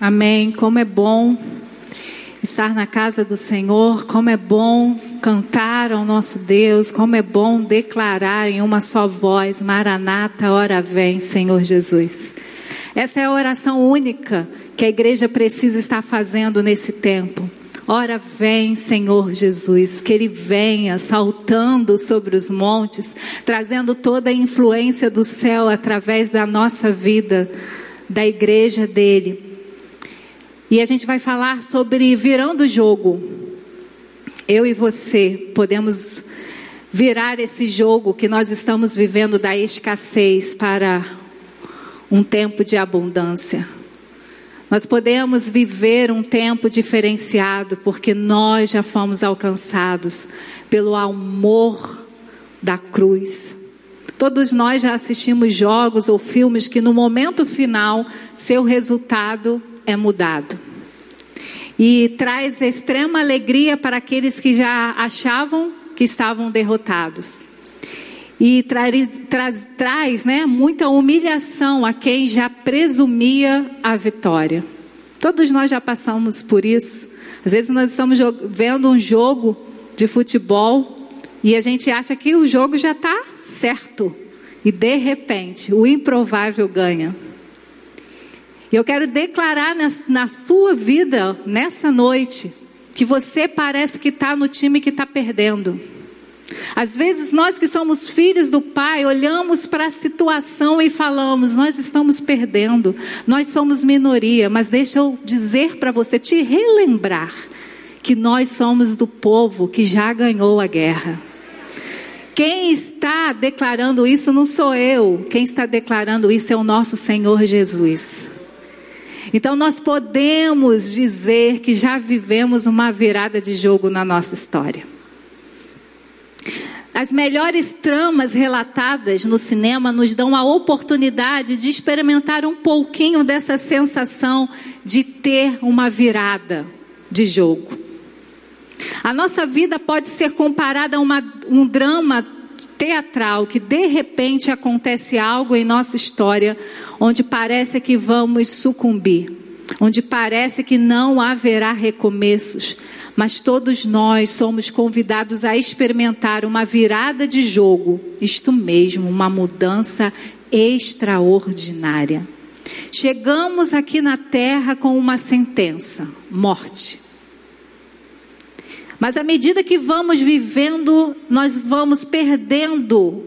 Amém. Como é bom estar na casa do Senhor, como é bom cantar ao nosso Deus, como é bom declarar em uma só voz: Maranata, hora vem, Senhor Jesus. Essa é a oração única que a igreja precisa estar fazendo nesse tempo. Ora vem, Senhor Jesus, que Ele venha saltando sobre os montes, trazendo toda a influência do céu através da nossa vida, da igreja dele. E a gente vai falar sobre virando o jogo. Eu e você podemos virar esse jogo que nós estamos vivendo da escassez para um tempo de abundância. Nós podemos viver um tempo diferenciado porque nós já fomos alcançados pelo amor da cruz. Todos nós já assistimos jogos ou filmes que no momento final seu resultado é mudado. E traz extrema alegria para aqueles que já achavam que estavam derrotados. E traz, traz, traz né, muita humilhação a quem já presumia a vitória. Todos nós já passamos por isso. Às vezes nós estamos vendo um jogo de futebol e a gente acha que o jogo já está certo. E de repente, o improvável ganha. E eu quero declarar na, na sua vida, nessa noite, que você parece que está no time que está perdendo. Às vezes nós que somos filhos do Pai olhamos para a situação e falamos: nós estamos perdendo, nós somos minoria, mas deixa eu dizer para você, te relembrar, que nós somos do povo que já ganhou a guerra. Quem está declarando isso não sou eu, quem está declarando isso é o nosso Senhor Jesus. Então nós podemos dizer que já vivemos uma virada de jogo na nossa história. As melhores tramas relatadas no cinema nos dão a oportunidade de experimentar um pouquinho dessa sensação de ter uma virada de jogo. A nossa vida pode ser comparada a uma, um drama teatral que de repente acontece algo em nossa história onde parece que vamos sucumbir, onde parece que não haverá recomeços, mas todos nós somos convidados a experimentar uma virada de jogo, isto mesmo, uma mudança extraordinária. Chegamos aqui na terra com uma sentença: morte. Mas à medida que vamos vivendo, nós vamos perdendo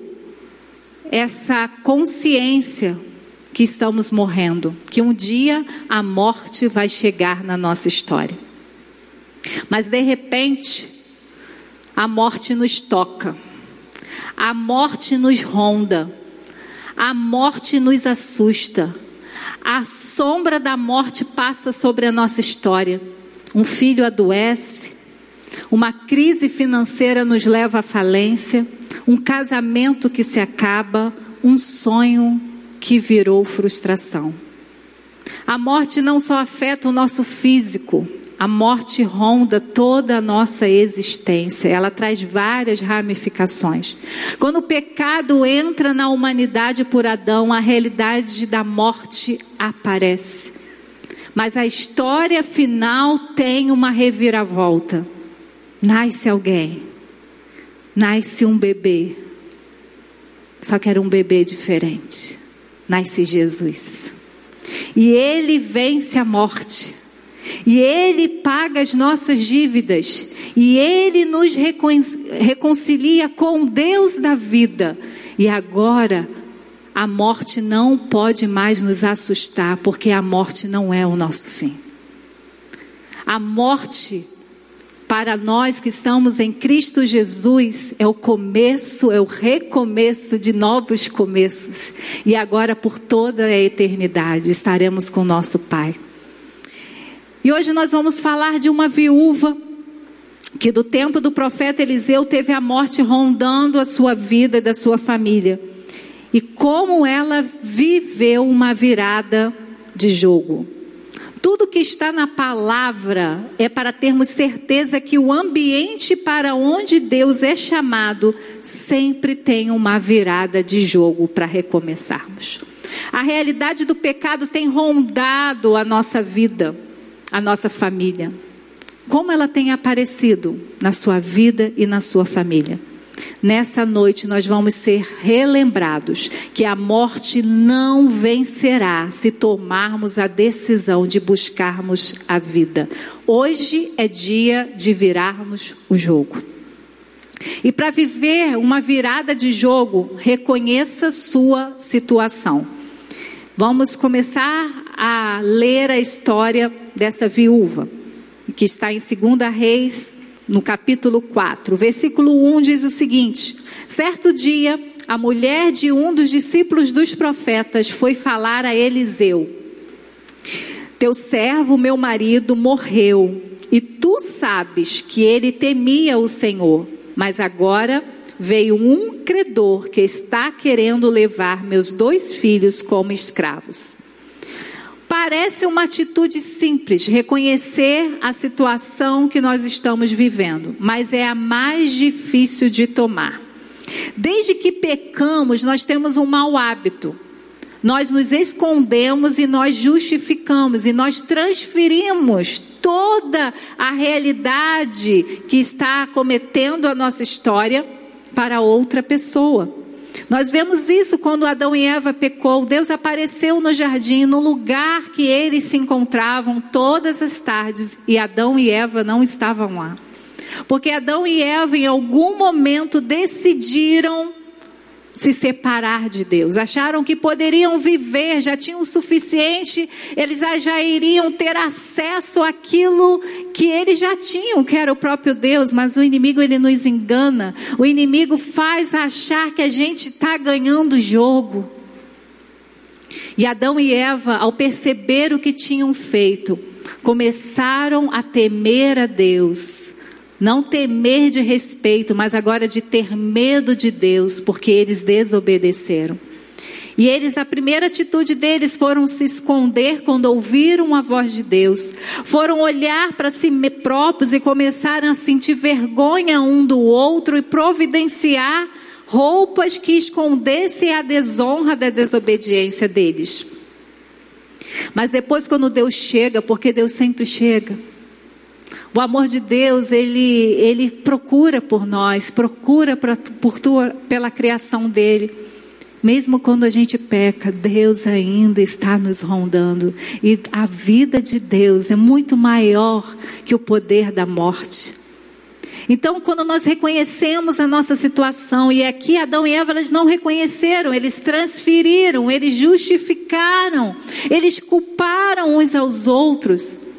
essa consciência que estamos morrendo, que um dia a morte vai chegar na nossa história. Mas de repente, a morte nos toca, a morte nos ronda, a morte nos assusta, a sombra da morte passa sobre a nossa história. Um filho adoece, uma crise financeira nos leva à falência, um casamento que se acaba, um sonho que virou frustração. A morte não só afeta o nosso físico, a morte ronda toda a nossa existência, ela traz várias ramificações. Quando o pecado entra na humanidade por Adão, a realidade da morte aparece. Mas a história final tem uma reviravolta. Nasce alguém, nasce um bebê, só que era um bebê diferente. Nasce Jesus. E ele vence a morte. E Ele paga as nossas dívidas. E Ele nos reconcilia com o Deus da vida. E agora, a morte não pode mais nos assustar, porque a morte não é o nosso fim. A morte, para nós que estamos em Cristo Jesus, é o começo, é o recomeço de novos começos. E agora, por toda a eternidade, estaremos com nosso Pai. E hoje nós vamos falar de uma viúva que do tempo do profeta Eliseu teve a morte rondando a sua vida e da sua família. E como ela viveu uma virada de jogo. Tudo que está na palavra é para termos certeza que o ambiente para onde Deus é chamado sempre tem uma virada de jogo para recomeçarmos. A realidade do pecado tem rondado a nossa vida, a nossa família. Como ela tem aparecido na sua vida e na sua família? Nessa noite nós vamos ser relembrados que a morte não vencerá se tomarmos a decisão de buscarmos a vida. Hoje é dia de virarmos o jogo. E para viver uma virada de jogo, reconheça sua situação. Vamos começar a ler a história dessa viúva, que está em 2 Reis no capítulo 4, versículo 1 diz o seguinte: Certo dia, a mulher de um dos discípulos dos profetas foi falar a Eliseu: Teu servo, meu marido, morreu, e tu sabes que ele temia o Senhor, mas agora veio um credor que está querendo levar meus dois filhos como escravos. Parece uma atitude simples, reconhecer a situação que nós estamos vivendo, mas é a mais difícil de tomar. Desde que pecamos, nós temos um mau hábito. Nós nos escondemos e nós justificamos e nós transferimos toda a realidade que está cometendo a nossa história para outra pessoa. Nós vemos isso quando Adão e Eva pecou. Deus apareceu no jardim, no lugar que eles se encontravam todas as tardes, e Adão e Eva não estavam lá. Porque Adão e Eva, em algum momento, decidiram se separar de Deus. Acharam que poderiam viver, já tinham o suficiente, eles já iriam ter acesso àquilo que eles já tinham, que era o próprio Deus, mas o inimigo ele nos engana. O inimigo faz achar que a gente está ganhando o jogo. E Adão e Eva, ao perceber o que tinham feito, começaram a temer a Deus não temer de respeito, mas agora de ter medo de Deus, porque eles desobedeceram. E eles, a primeira atitude deles foram se esconder quando ouviram a voz de Deus. Foram olhar para si próprios e começaram a sentir vergonha um do outro e providenciar roupas que escondessem a desonra da desobediência deles. Mas depois, quando Deus chega, porque Deus sempre chega, o amor de Deus, ele, ele procura por nós, procura pra, por tua, pela criação dele. Mesmo quando a gente peca, Deus ainda está nos rondando. E a vida de Deus é muito maior que o poder da morte. Então, quando nós reconhecemos a nossa situação, e aqui Adão e Eva eles não reconheceram, eles transferiram, eles justificaram, eles culparam uns aos outros.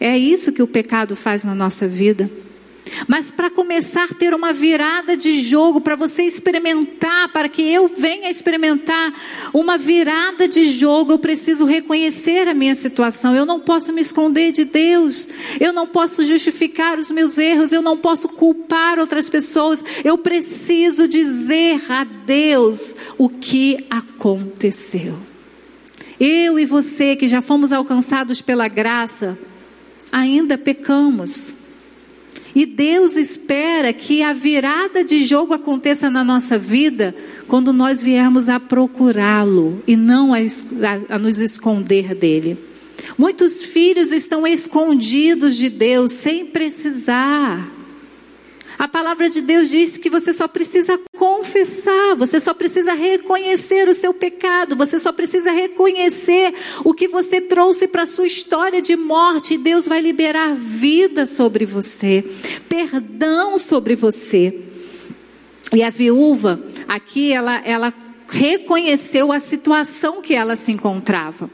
É isso que o pecado faz na nossa vida. Mas para começar a ter uma virada de jogo, para você experimentar, para que eu venha experimentar uma virada de jogo, eu preciso reconhecer a minha situação. Eu não posso me esconder de Deus, eu não posso justificar os meus erros, eu não posso culpar outras pessoas. Eu preciso dizer a Deus o que aconteceu. Eu e você que já fomos alcançados pela graça, ainda pecamos. E Deus espera que a virada de jogo aconteça na nossa vida quando nós viermos a procurá-lo e não a, a, a nos esconder dele. Muitos filhos estão escondidos de Deus sem precisar. A palavra de Deus diz que você só precisa confessar, você só precisa reconhecer o seu pecado, você só precisa reconhecer o que você trouxe para a sua história de morte, e Deus vai liberar vida sobre você, perdão sobre você. E a viúva, aqui, ela, ela reconheceu a situação que ela se encontrava.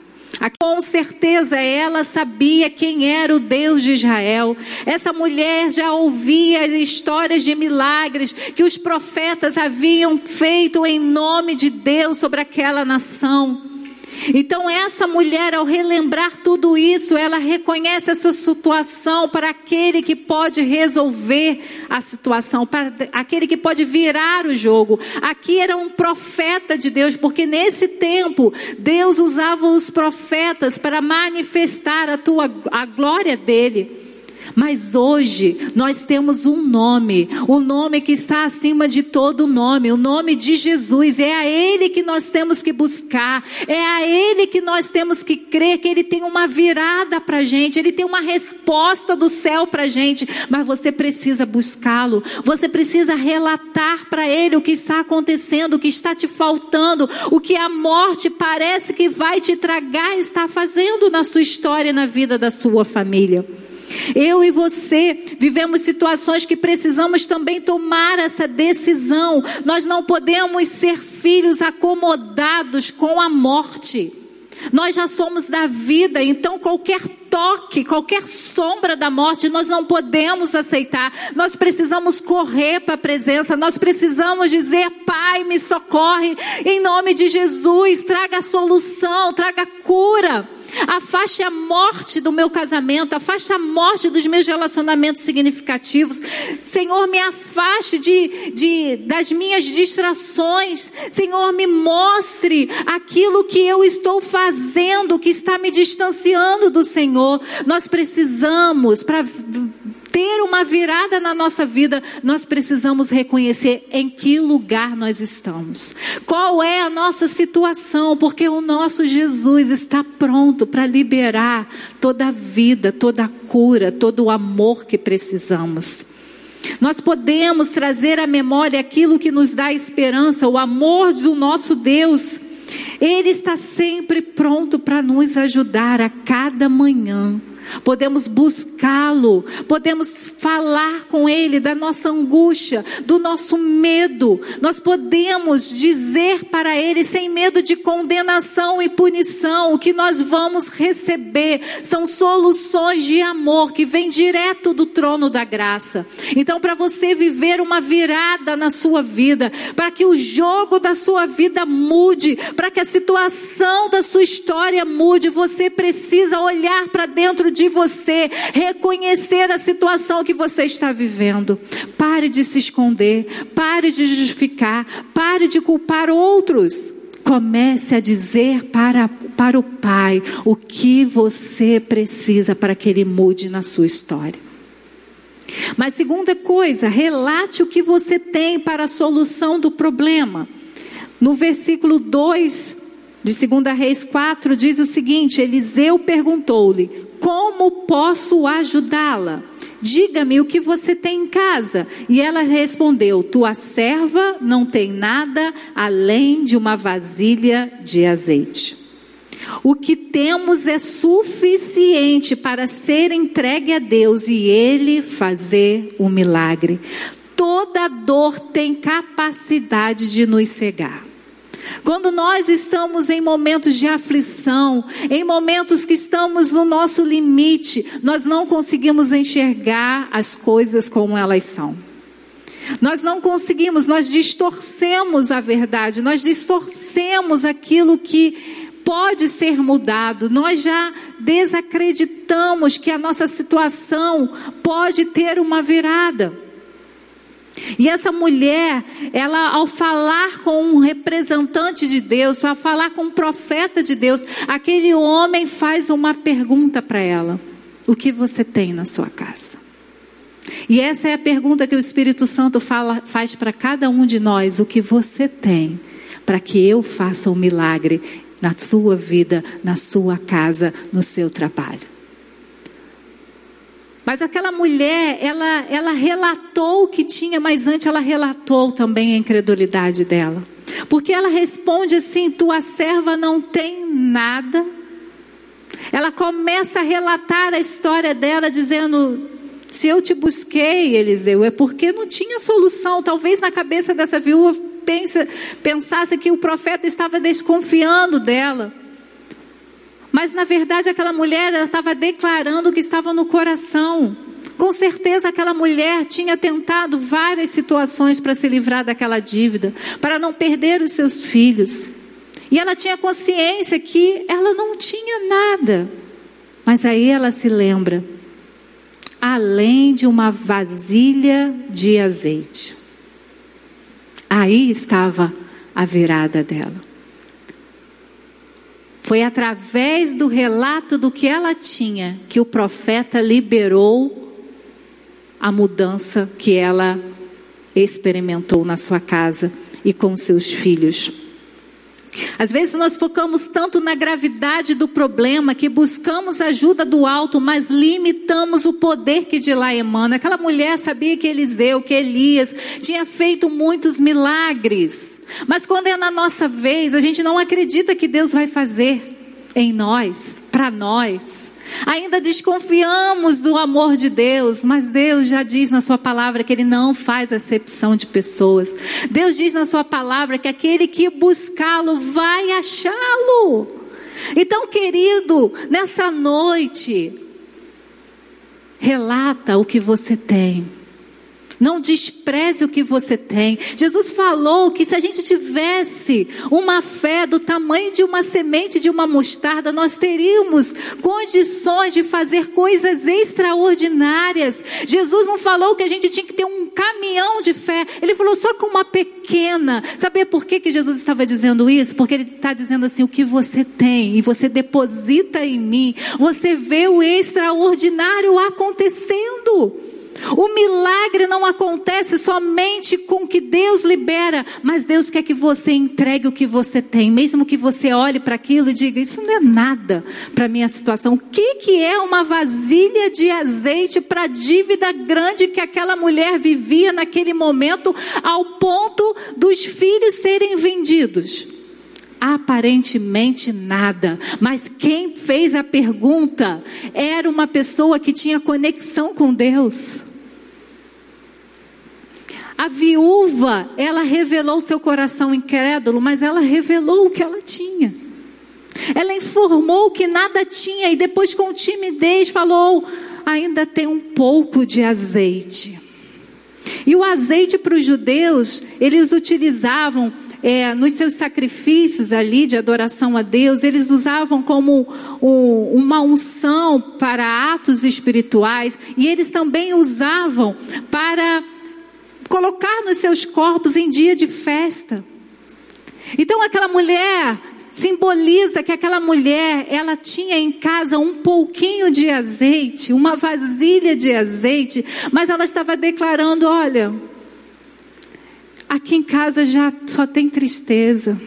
Com certeza ela sabia quem era o Deus de Israel. Essa mulher já ouvia histórias de milagres que os profetas haviam feito em nome de Deus sobre aquela nação. Então, essa mulher, ao relembrar tudo isso, ela reconhece essa situação para aquele que pode resolver a situação, para aquele que pode virar o jogo. Aqui era um profeta de Deus, porque nesse tempo, Deus usava os profetas para manifestar a, tua, a glória dele. Mas hoje nós temos um nome, o um nome que está acima de todo nome, o nome de Jesus. É a Ele que nós temos que buscar, é a Ele que nós temos que crer que Ele tem uma virada para gente, Ele tem uma resposta do céu para gente. Mas você precisa buscá-lo, você precisa relatar para Ele o que está acontecendo, o que está te faltando, o que a morte parece que vai te tragar, está fazendo na sua história e na vida da sua família. Eu e você vivemos situações que precisamos também tomar essa decisão. Nós não podemos ser filhos acomodados com a morte. Nós já somos da vida, então qualquer toque, qualquer sombra da morte, nós não podemos aceitar. Nós precisamos correr para a presença, nós precisamos dizer: Pai, me socorre, em nome de Jesus, traga solução, traga cura. Afaste a morte do meu casamento, afaste a morte dos meus relacionamentos significativos. Senhor, me afaste de, de, das minhas distrações. Senhor, me mostre aquilo que eu estou fazendo, que está me distanciando do Senhor. Nós precisamos, para ter uma virada na nossa vida, nós precisamos reconhecer em que lugar nós estamos. Qual é a nossa situação, porque o nosso Jesus está pronto para liberar toda a vida, toda a cura, todo o amor que precisamos. Nós podemos trazer à memória aquilo que nos dá esperança, o amor do nosso Deus. Ele está sempre pronto para nos ajudar a cada manhã podemos buscá-lo, podemos falar com ele da nossa angústia, do nosso medo. Nós podemos dizer para ele, sem medo de condenação e punição, o que nós vamos receber são soluções de amor que vêm direto do trono da graça. Então, para você viver uma virada na sua vida, para que o jogo da sua vida mude, para que a situação da sua história mude, você precisa olhar para dentro de você, reconhecer a situação que você está vivendo. Pare de se esconder, pare de justificar, pare de culpar outros. Comece a dizer para, para o Pai o que você precisa para que Ele mude na sua história. Mas segunda coisa, relate o que você tem para a solução do problema. No versículo 2 de 2 Reis 4 diz o seguinte: Eliseu perguntou-lhe: Como posso ajudá-la? Diga-me o que você tem em casa. E ela respondeu: Tua serva não tem nada além de uma vasilha de azeite. O que temos é suficiente para ser entregue a Deus e Ele fazer o milagre. Toda dor tem capacidade de nos cegar. Quando nós estamos em momentos de aflição, em momentos que estamos no nosso limite, nós não conseguimos enxergar as coisas como elas são. Nós não conseguimos, nós distorcemos a verdade, nós distorcemos aquilo que pode ser mudado. Nós já desacreditamos que a nossa situação pode ter uma virada. E essa mulher, ela ao falar com um representante de Deus, ao falar com um profeta de Deus, aquele homem faz uma pergunta para ela: O que você tem na sua casa? E essa é a pergunta que o Espírito Santo fala, faz para cada um de nós: O que você tem para que eu faça um milagre na sua vida, na sua casa, no seu trabalho? Mas aquela mulher, ela, ela relatou o que tinha, mas antes ela relatou também a incredulidade dela. Porque ela responde assim: tua serva não tem nada. Ela começa a relatar a história dela, dizendo: se eu te busquei, Eliseu, é porque não tinha solução. Talvez na cabeça dessa viúva pense, pensasse que o profeta estava desconfiando dela. Mas na verdade aquela mulher estava declarando o que estava no coração. Com certeza aquela mulher tinha tentado várias situações para se livrar daquela dívida, para não perder os seus filhos. E ela tinha consciência que ela não tinha nada. Mas aí ela se lembra, além de uma vasilha de azeite. Aí estava a virada dela. Foi através do relato do que ela tinha que o profeta liberou a mudança que ela experimentou na sua casa e com seus filhos. Às vezes nós focamos tanto na gravidade do problema que buscamos ajuda do alto, mas limitamos o poder que de lá emana. Aquela mulher sabia que Eliseu, que Elias tinha feito muitos milagres. Mas quando é na nossa vez, a gente não acredita que Deus vai fazer em nós, para nós. Ainda desconfiamos do amor de Deus, mas Deus já diz na Sua palavra que Ele não faz acepção de pessoas. Deus diz na Sua palavra que aquele que buscá-lo vai achá-lo. Então, querido, nessa noite, relata o que você tem. Não despreze o que você tem. Jesus falou que se a gente tivesse uma fé do tamanho de uma semente de uma mostarda, nós teríamos condições de fazer coisas extraordinárias. Jesus não falou que a gente tinha que ter um caminhão de fé. Ele falou só com uma pequena. Sabe por que, que Jesus estava dizendo isso? Porque ele está dizendo assim: o que você tem e você deposita em mim, você vê o extraordinário acontecendo. O milagre não acontece somente com o que Deus libera, mas Deus quer que você entregue o que você tem, mesmo que você olhe para aquilo e diga: Isso não é nada para minha situação. O que, que é uma vasilha de azeite para a dívida grande que aquela mulher vivia naquele momento, ao ponto dos filhos serem vendidos? aparentemente nada, mas quem fez a pergunta era uma pessoa que tinha conexão com Deus. A viúva, ela revelou seu coração incrédulo, mas ela revelou o que ela tinha. Ela informou que nada tinha e depois, com timidez, falou: ainda tem um pouco de azeite. E o azeite para os judeus, eles utilizavam é, nos seus sacrifícios ali de adoração a Deus, eles usavam como um, uma unção para atos espirituais e eles também usavam para colocar nos seus corpos em dia de festa. Então aquela mulher simboliza que aquela mulher, ela tinha em casa um pouquinho de azeite, uma vasilha de azeite, mas ela estava declarando, olha, aqui em casa já só tem tristeza.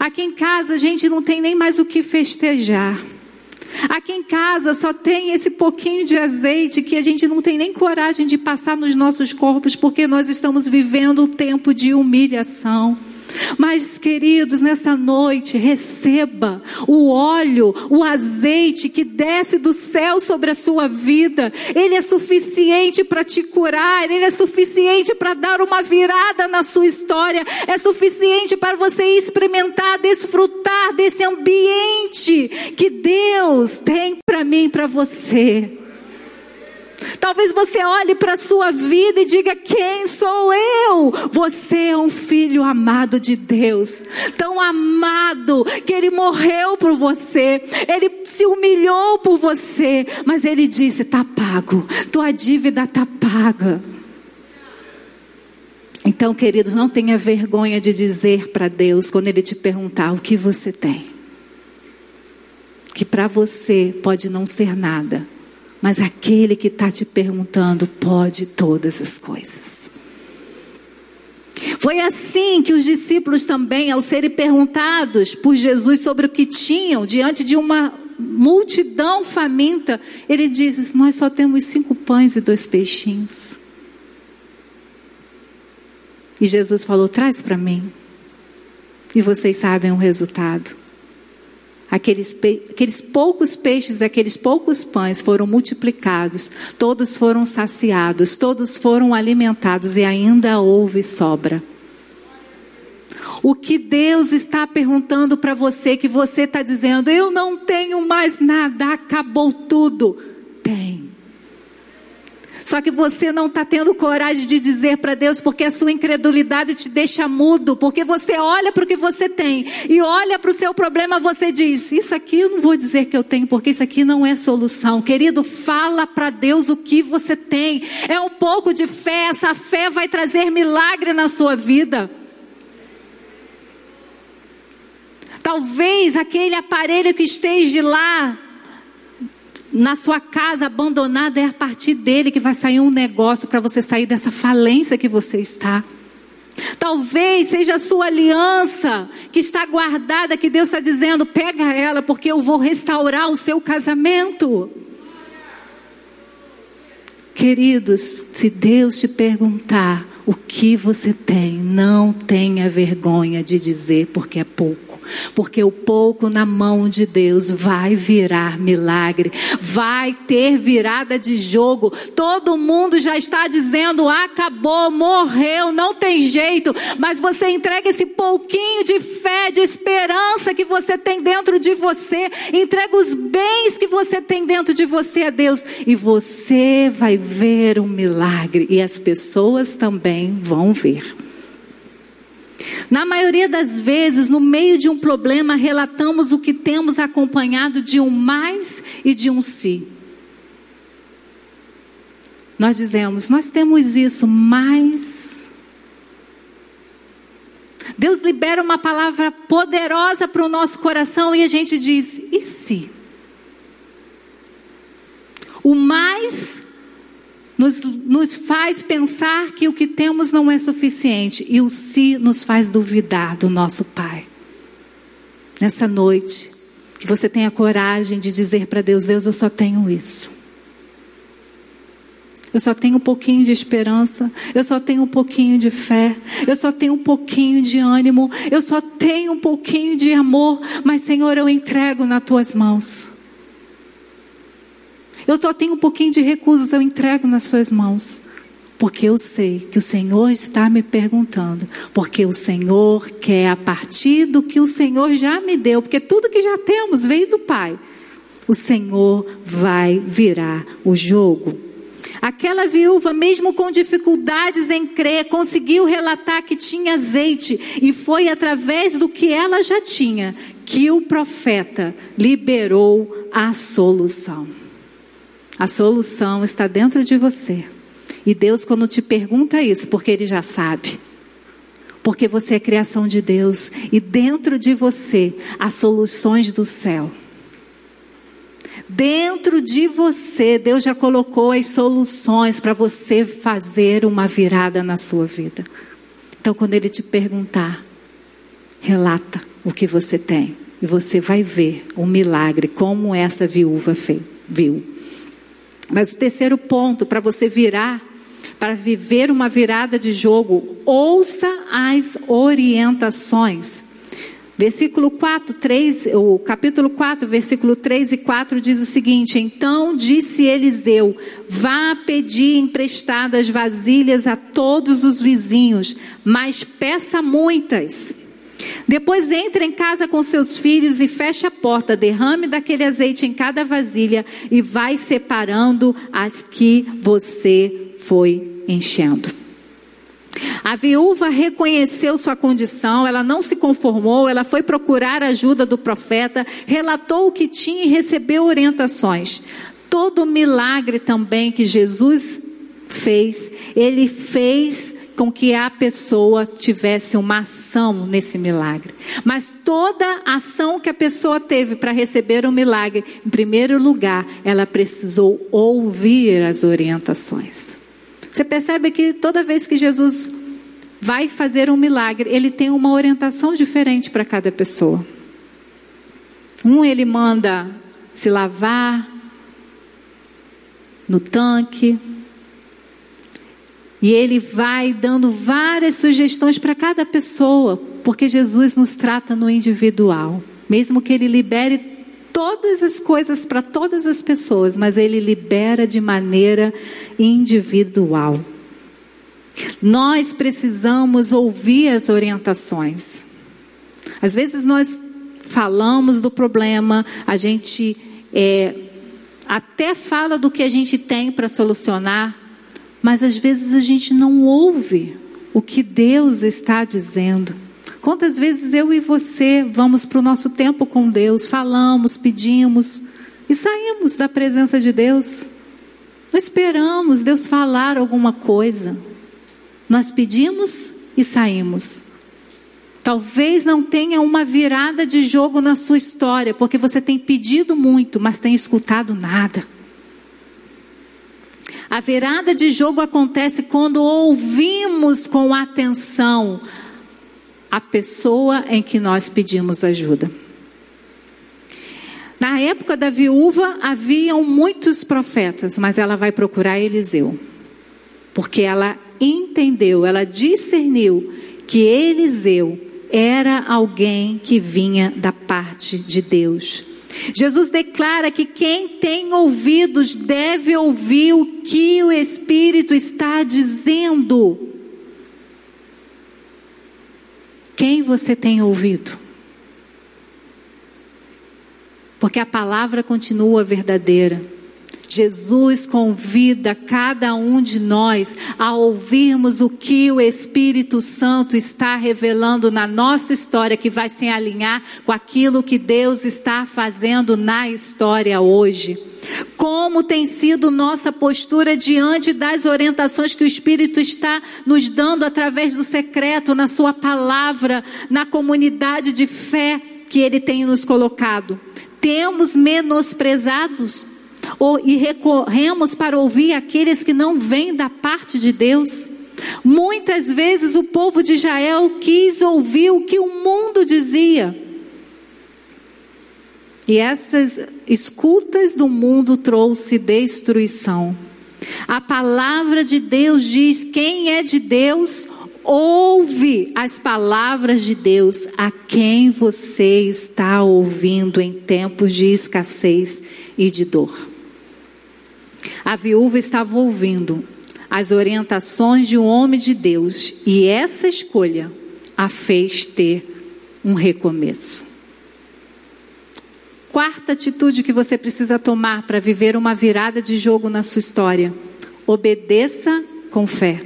Aqui em casa a gente não tem nem mais o que festejar. Aqui em casa só tem esse pouquinho de azeite que a gente não tem nem coragem de passar nos nossos corpos porque nós estamos vivendo um tempo de humilhação. Mas, queridos, nessa noite, receba o óleo, o azeite que desce do céu sobre a sua vida. Ele é suficiente para te curar, ele é suficiente para dar uma virada na sua história, é suficiente para você experimentar, desfrutar desse ambiente que Deus tem para mim e para você. Talvez você olhe para a sua vida e diga: Quem sou eu? Você é um filho amado de Deus, tão amado que ele morreu por você, ele se humilhou por você, mas ele disse: Está pago, tua dívida está paga. Então, queridos, não tenha vergonha de dizer para Deus quando Ele te perguntar o que você tem. Que para você pode não ser nada, mas aquele que está te perguntando pode todas as coisas. Foi assim que os discípulos também, ao serem perguntados por Jesus sobre o que tinham diante de uma multidão faminta, ele diz: Nós só temos cinco pães e dois peixinhos. E Jesus falou: Traz para mim. E vocês sabem o resultado. Aqueles, aqueles poucos peixes, aqueles poucos pães foram multiplicados, todos foram saciados, todos foram alimentados e ainda houve sobra. O que Deus está perguntando para você, que você está dizendo, eu não tenho mais nada, acabou tudo. Tem. Só que você não está tendo coragem de dizer para Deus, porque a sua incredulidade te deixa mudo, porque você olha para o que você tem e olha para o seu problema, você diz: Isso aqui eu não vou dizer que eu tenho, porque isso aqui não é solução. Querido, fala para Deus o que você tem. É um pouco de fé, essa fé vai trazer milagre na sua vida. Talvez aquele aparelho que esteja lá na sua casa abandonada, é a partir dele que vai sair um negócio para você sair dessa falência que você está. Talvez seja a sua aliança que está guardada, que Deus está dizendo: pega ela, porque eu vou restaurar o seu casamento. Queridos, se Deus te perguntar o que você tem, não tenha vergonha de dizer, porque é pouco porque o pouco na mão de Deus vai virar milagre, vai ter virada de jogo. Todo mundo já está dizendo: acabou, morreu, não tem jeito, mas você entrega esse pouquinho de fé, de esperança que você tem dentro de você, entrega os bens que você tem dentro de você a Deus, e você vai ver um milagre, e as pessoas também vão ver. Na maioria das vezes, no meio de um problema, relatamos o que temos acompanhado de um mais e de um si. Nós dizemos, nós temos isso, mas. Deus libera uma palavra poderosa para o nosso coração e a gente diz, e se? O mais nos, nos faz pensar que o que temos não é suficiente e o se nos faz duvidar do nosso Pai. Nessa noite, que você tenha coragem de dizer para Deus: Deus, eu só tenho isso. Eu só tenho um pouquinho de esperança, eu só tenho um pouquinho de fé, eu só tenho um pouquinho de ânimo, eu só tenho um pouquinho de amor, mas Senhor, eu entrego nas tuas mãos. Eu só tenho um pouquinho de recursos, eu entrego nas suas mãos. Porque eu sei que o Senhor está me perguntando. Porque o Senhor quer a partir do que o Senhor já me deu. Porque tudo que já temos veio do Pai. O Senhor vai virar o jogo. Aquela viúva, mesmo com dificuldades em crer, conseguiu relatar que tinha azeite, e foi através do que ela já tinha que o profeta liberou a solução. A solução está dentro de você. E Deus, quando te pergunta isso, porque Ele já sabe. Porque você é criação de Deus. E dentro de você há soluções do céu. Dentro de você, Deus já colocou as soluções para você fazer uma virada na sua vida. Então, quando Ele te perguntar, relata o que você tem. E você vai ver o milagre, como essa viúva fez, viu. Mas o terceiro ponto para você virar, para viver uma virada de jogo, ouça as orientações. Versículo 4, 3, o capítulo 4, versículo 3 e 4 diz o seguinte: Então disse Eliseu: Vá pedir emprestadas vasilhas a todos os vizinhos, mas peça muitas. Depois entre em casa com seus filhos e feche a porta, derrame daquele azeite em cada vasilha e vai separando as que você foi enchendo. A viúva reconheceu sua condição, ela não se conformou, ela foi procurar a ajuda do profeta, relatou o que tinha e recebeu orientações. Todo milagre também que Jesus fez, ele fez com que a pessoa tivesse uma ação nesse milagre. Mas toda ação que a pessoa teve para receber o um milagre, em primeiro lugar, ela precisou ouvir as orientações. Você percebe que toda vez que Jesus vai fazer um milagre, ele tem uma orientação diferente para cada pessoa. Um ele manda se lavar no tanque, e ele vai dando várias sugestões para cada pessoa, porque Jesus nos trata no individual. Mesmo que ele libere todas as coisas para todas as pessoas, mas ele libera de maneira individual. Nós precisamos ouvir as orientações. Às vezes nós falamos do problema, a gente é, até fala do que a gente tem para solucionar, mas às vezes a gente não ouve o que Deus está dizendo. Quantas vezes eu e você vamos para o nosso tempo com Deus, falamos, pedimos e saímos da presença de Deus? Não esperamos Deus falar alguma coisa. Nós pedimos e saímos. Talvez não tenha uma virada de jogo na sua história, porque você tem pedido muito, mas tem escutado nada. A virada de jogo acontece quando ouvimos com atenção a pessoa em que nós pedimos ajuda. Na época da viúva haviam muitos profetas, mas ela vai procurar Eliseu. Porque ela entendeu, ela discerniu que Eliseu era alguém que vinha da parte de Deus. Jesus declara que quem tem ouvidos deve ouvir o que o Espírito está dizendo. Quem você tem ouvido? Porque a palavra continua verdadeira. Jesus convida cada um de nós a ouvirmos o que o Espírito Santo está revelando na nossa história, que vai se alinhar com aquilo que Deus está fazendo na história hoje. Como tem sido nossa postura diante das orientações que o Espírito está nos dando através do secreto, na Sua palavra, na comunidade de fé que Ele tem nos colocado? Temos menosprezados ou, e recorremos para ouvir aqueles que não vêm da parte de Deus. Muitas vezes o povo de Israel quis ouvir o que o mundo dizia. E essas escutas do mundo trouxe destruição. A palavra de Deus diz: quem é de Deus, ouve as palavras de Deus a quem você está ouvindo em tempos de escassez e de dor. A viúva estava ouvindo as orientações de um homem de Deus e essa escolha a fez ter um recomeço. Quarta atitude que você precisa tomar para viver uma virada de jogo na sua história: obedeça com fé.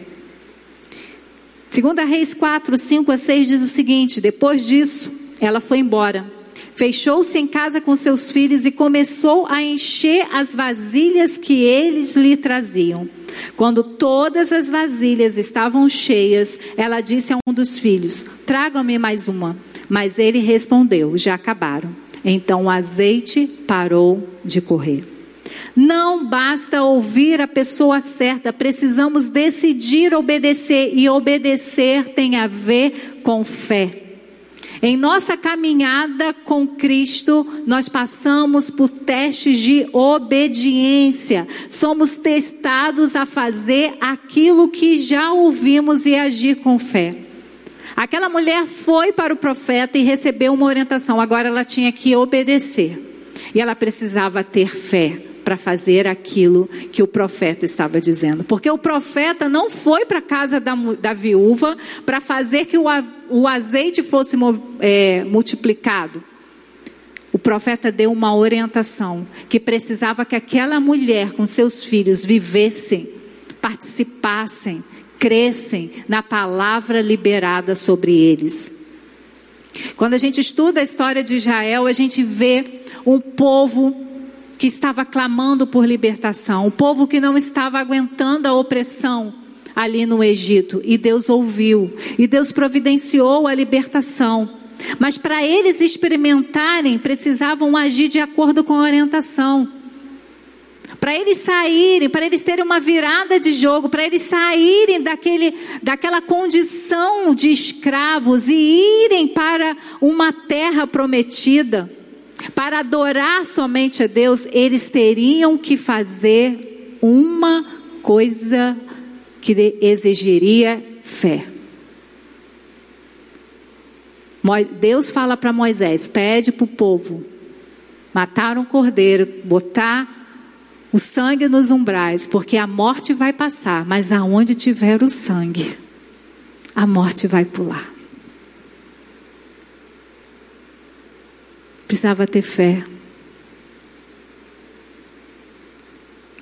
Segunda Reis 4, 5 a 6 diz o seguinte: depois disso, ela foi embora Fechou-se em casa com seus filhos e começou a encher as vasilhas que eles lhe traziam. Quando todas as vasilhas estavam cheias, ela disse a um dos filhos: Traga-me mais uma. Mas ele respondeu: Já acabaram. Então o azeite parou de correr. Não basta ouvir a pessoa certa, precisamos decidir obedecer, e obedecer tem a ver com fé. Em nossa caminhada com Cristo, nós passamos por testes de obediência. Somos testados a fazer aquilo que já ouvimos e agir com fé. Aquela mulher foi para o profeta e recebeu uma orientação, agora ela tinha que obedecer. E ela precisava ter fé para fazer aquilo que o profeta estava dizendo. Porque o profeta não foi para a casa da, da viúva para fazer que o, o azeite fosse é, multiplicado. O profeta deu uma orientação que precisava que aquela mulher com seus filhos vivessem, participassem, crescem na palavra liberada sobre eles. Quando a gente estuda a história de Israel, a gente vê um povo que estava clamando por libertação, o povo que não estava aguentando a opressão ali no Egito. E Deus ouviu, e Deus providenciou a libertação. Mas para eles experimentarem, precisavam agir de acordo com a orientação. Para eles saírem, para eles terem uma virada de jogo, para eles saírem daquele, daquela condição de escravos e irem para uma terra prometida. Para adorar somente a Deus, eles teriam que fazer uma coisa que exigiria fé. Deus fala para Moisés: pede para o povo matar um cordeiro, botar o sangue nos umbrais, porque a morte vai passar, mas aonde tiver o sangue, a morte vai pular. Precisava ter fé.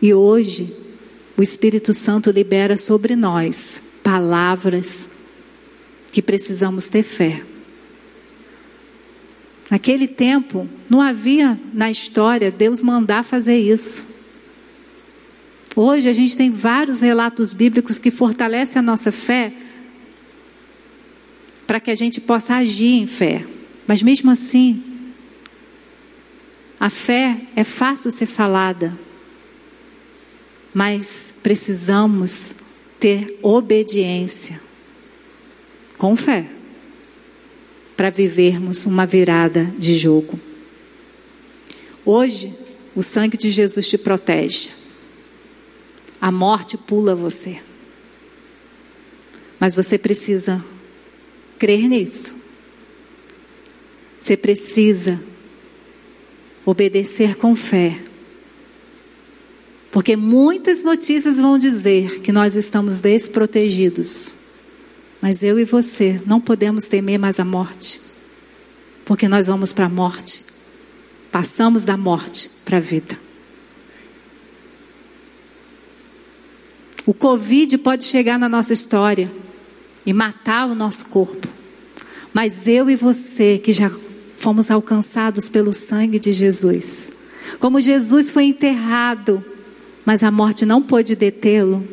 E hoje, o Espírito Santo libera sobre nós palavras que precisamos ter fé. Naquele tempo, não havia na história Deus mandar fazer isso. Hoje a gente tem vários relatos bíblicos que fortalecem a nossa fé para que a gente possa agir em fé. Mas mesmo assim, a fé é fácil ser falada, mas precisamos ter obediência com fé para vivermos uma virada de jogo. Hoje, o sangue de Jesus te protege. A morte pula você. Mas você precisa crer nisso. Você precisa obedecer com fé. Porque muitas notícias vão dizer que nós estamos desprotegidos. Mas eu e você não podemos temer mais a morte. Porque nós vamos para a morte. Passamos da morte para a vida. O Covid pode chegar na nossa história e matar o nosso corpo. Mas eu e você, que já fomos alcançados pelo sangue de Jesus, como Jesus foi enterrado, mas a morte não pôde detê-lo,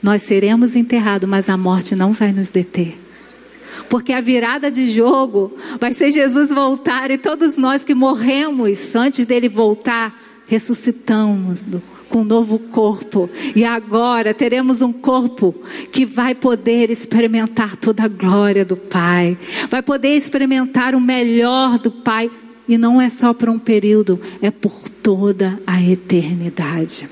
nós seremos enterrados, mas a morte não vai nos deter. Porque a virada de jogo vai ser Jesus voltar e todos nós que morremos antes dele voltar, ressuscitamos com um novo corpo. E agora teremos um corpo que vai poder experimentar toda a glória do Pai, vai poder experimentar o melhor do Pai. E não é só por um período, é por toda a eternidade.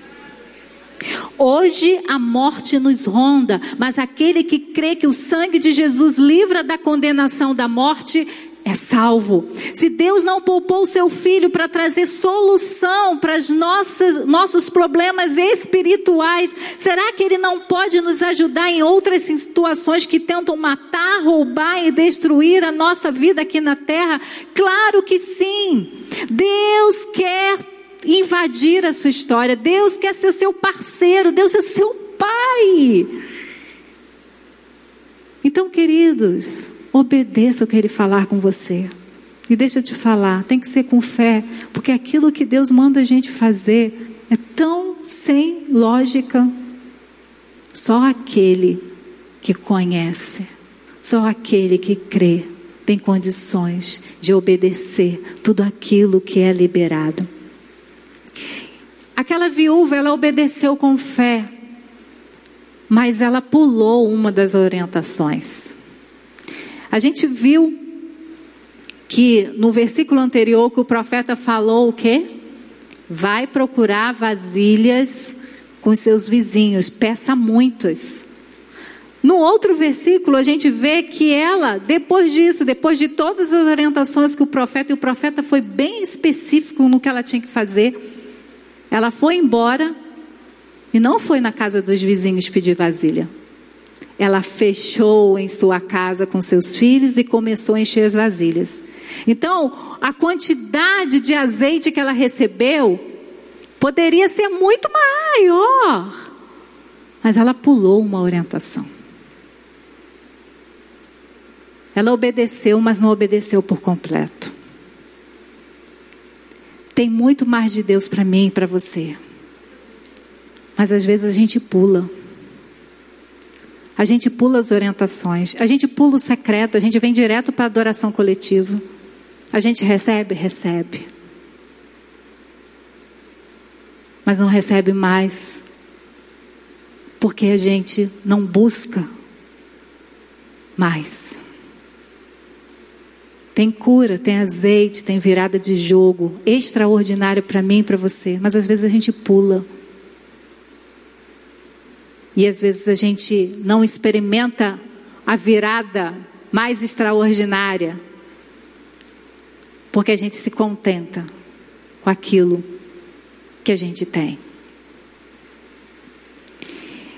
Hoje a morte nos ronda, mas aquele que crê que o sangue de Jesus livra da condenação da morte é salvo. Se Deus não poupou o seu filho para trazer solução para os nossos problemas espirituais, será que ele não pode nos ajudar em outras situações que tentam matar, roubar e destruir a nossa vida aqui na terra? Claro que sim. Deus quer invadir a sua história. Deus quer ser seu parceiro, Deus é seu pai. Então, queridos, Obedeça o que ele falar com você. E deixa te falar, tem que ser com fé, porque aquilo que Deus manda a gente fazer é tão sem lógica. Só aquele que conhece, só aquele que crê, tem condições de obedecer tudo aquilo que é liberado. Aquela viúva, ela obedeceu com fé, mas ela pulou uma das orientações. A gente viu que no versículo anterior que o profeta falou o quê? Vai procurar vasilhas com seus vizinhos, peça muitas. No outro versículo, a gente vê que ela, depois disso, depois de todas as orientações que o profeta, e o profeta foi bem específico no que ela tinha que fazer, ela foi embora e não foi na casa dos vizinhos pedir vasilha ela fechou em sua casa com seus filhos e começou a encher as vasilhas. Então, a quantidade de azeite que ela recebeu poderia ser muito maior, mas ela pulou uma orientação. Ela obedeceu, mas não obedeceu por completo. Tem muito mais de Deus para mim e para você. Mas às vezes a gente pula. A gente pula as orientações, a gente pula o secreto, a gente vem direto para a adoração coletiva. A gente recebe, recebe. Mas não recebe mais. Porque a gente não busca mais. Tem cura, tem azeite, tem virada de jogo, extraordinário para mim e para você, mas às vezes a gente pula. E às vezes a gente não experimenta a virada mais extraordinária, porque a gente se contenta com aquilo que a gente tem.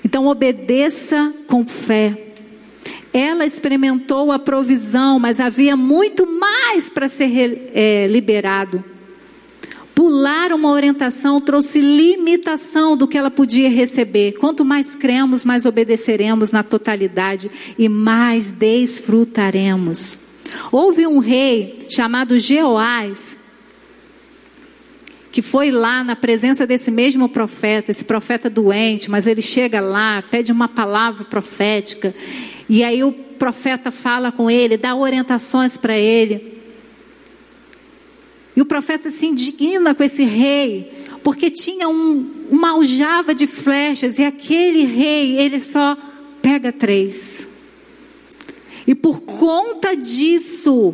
Então obedeça com fé. Ela experimentou a provisão, mas havia muito mais para ser é, liberado. Pular uma orientação trouxe limitação do que ela podia receber. Quanto mais cremos, mais obedeceremos na totalidade e mais desfrutaremos. Houve um rei chamado Jeoás, que foi lá na presença desse mesmo profeta, esse profeta doente, mas ele chega lá, pede uma palavra profética, e aí o profeta fala com ele, dá orientações para ele. E o profeta se indigna com esse rei, porque tinha um, uma aljava de flechas e aquele rei, ele só pega três. E por conta disso,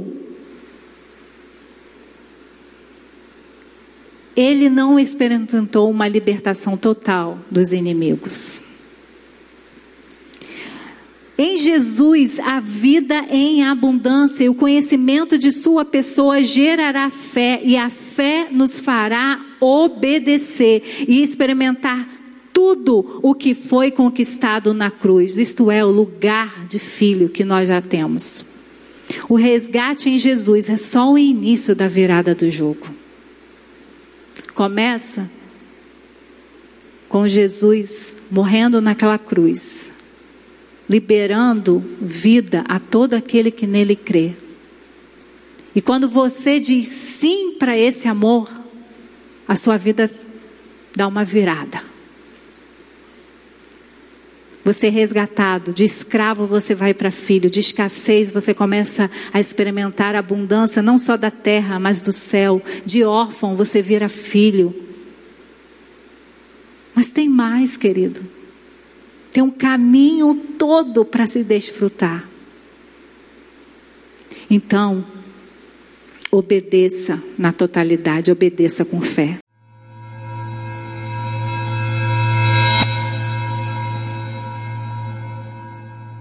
ele não experimentou uma libertação total dos inimigos. Em Jesus, a vida em abundância e o conhecimento de Sua pessoa gerará fé, e a fé nos fará obedecer e experimentar tudo o que foi conquistado na cruz, isto é, o lugar de filho que nós já temos. O resgate em Jesus é só o início da virada do jogo. Começa com Jesus morrendo naquela cruz liberando vida a todo aquele que nele crê. E quando você diz sim para esse amor, a sua vida dá uma virada. Você é resgatado, de escravo você vai para filho, de escassez você começa a experimentar a abundância não só da terra, mas do céu. De órfão você vira filho. Mas tem mais, querido. Tem um caminho todo para se desfrutar. Então, obedeça na totalidade, obedeça com fé.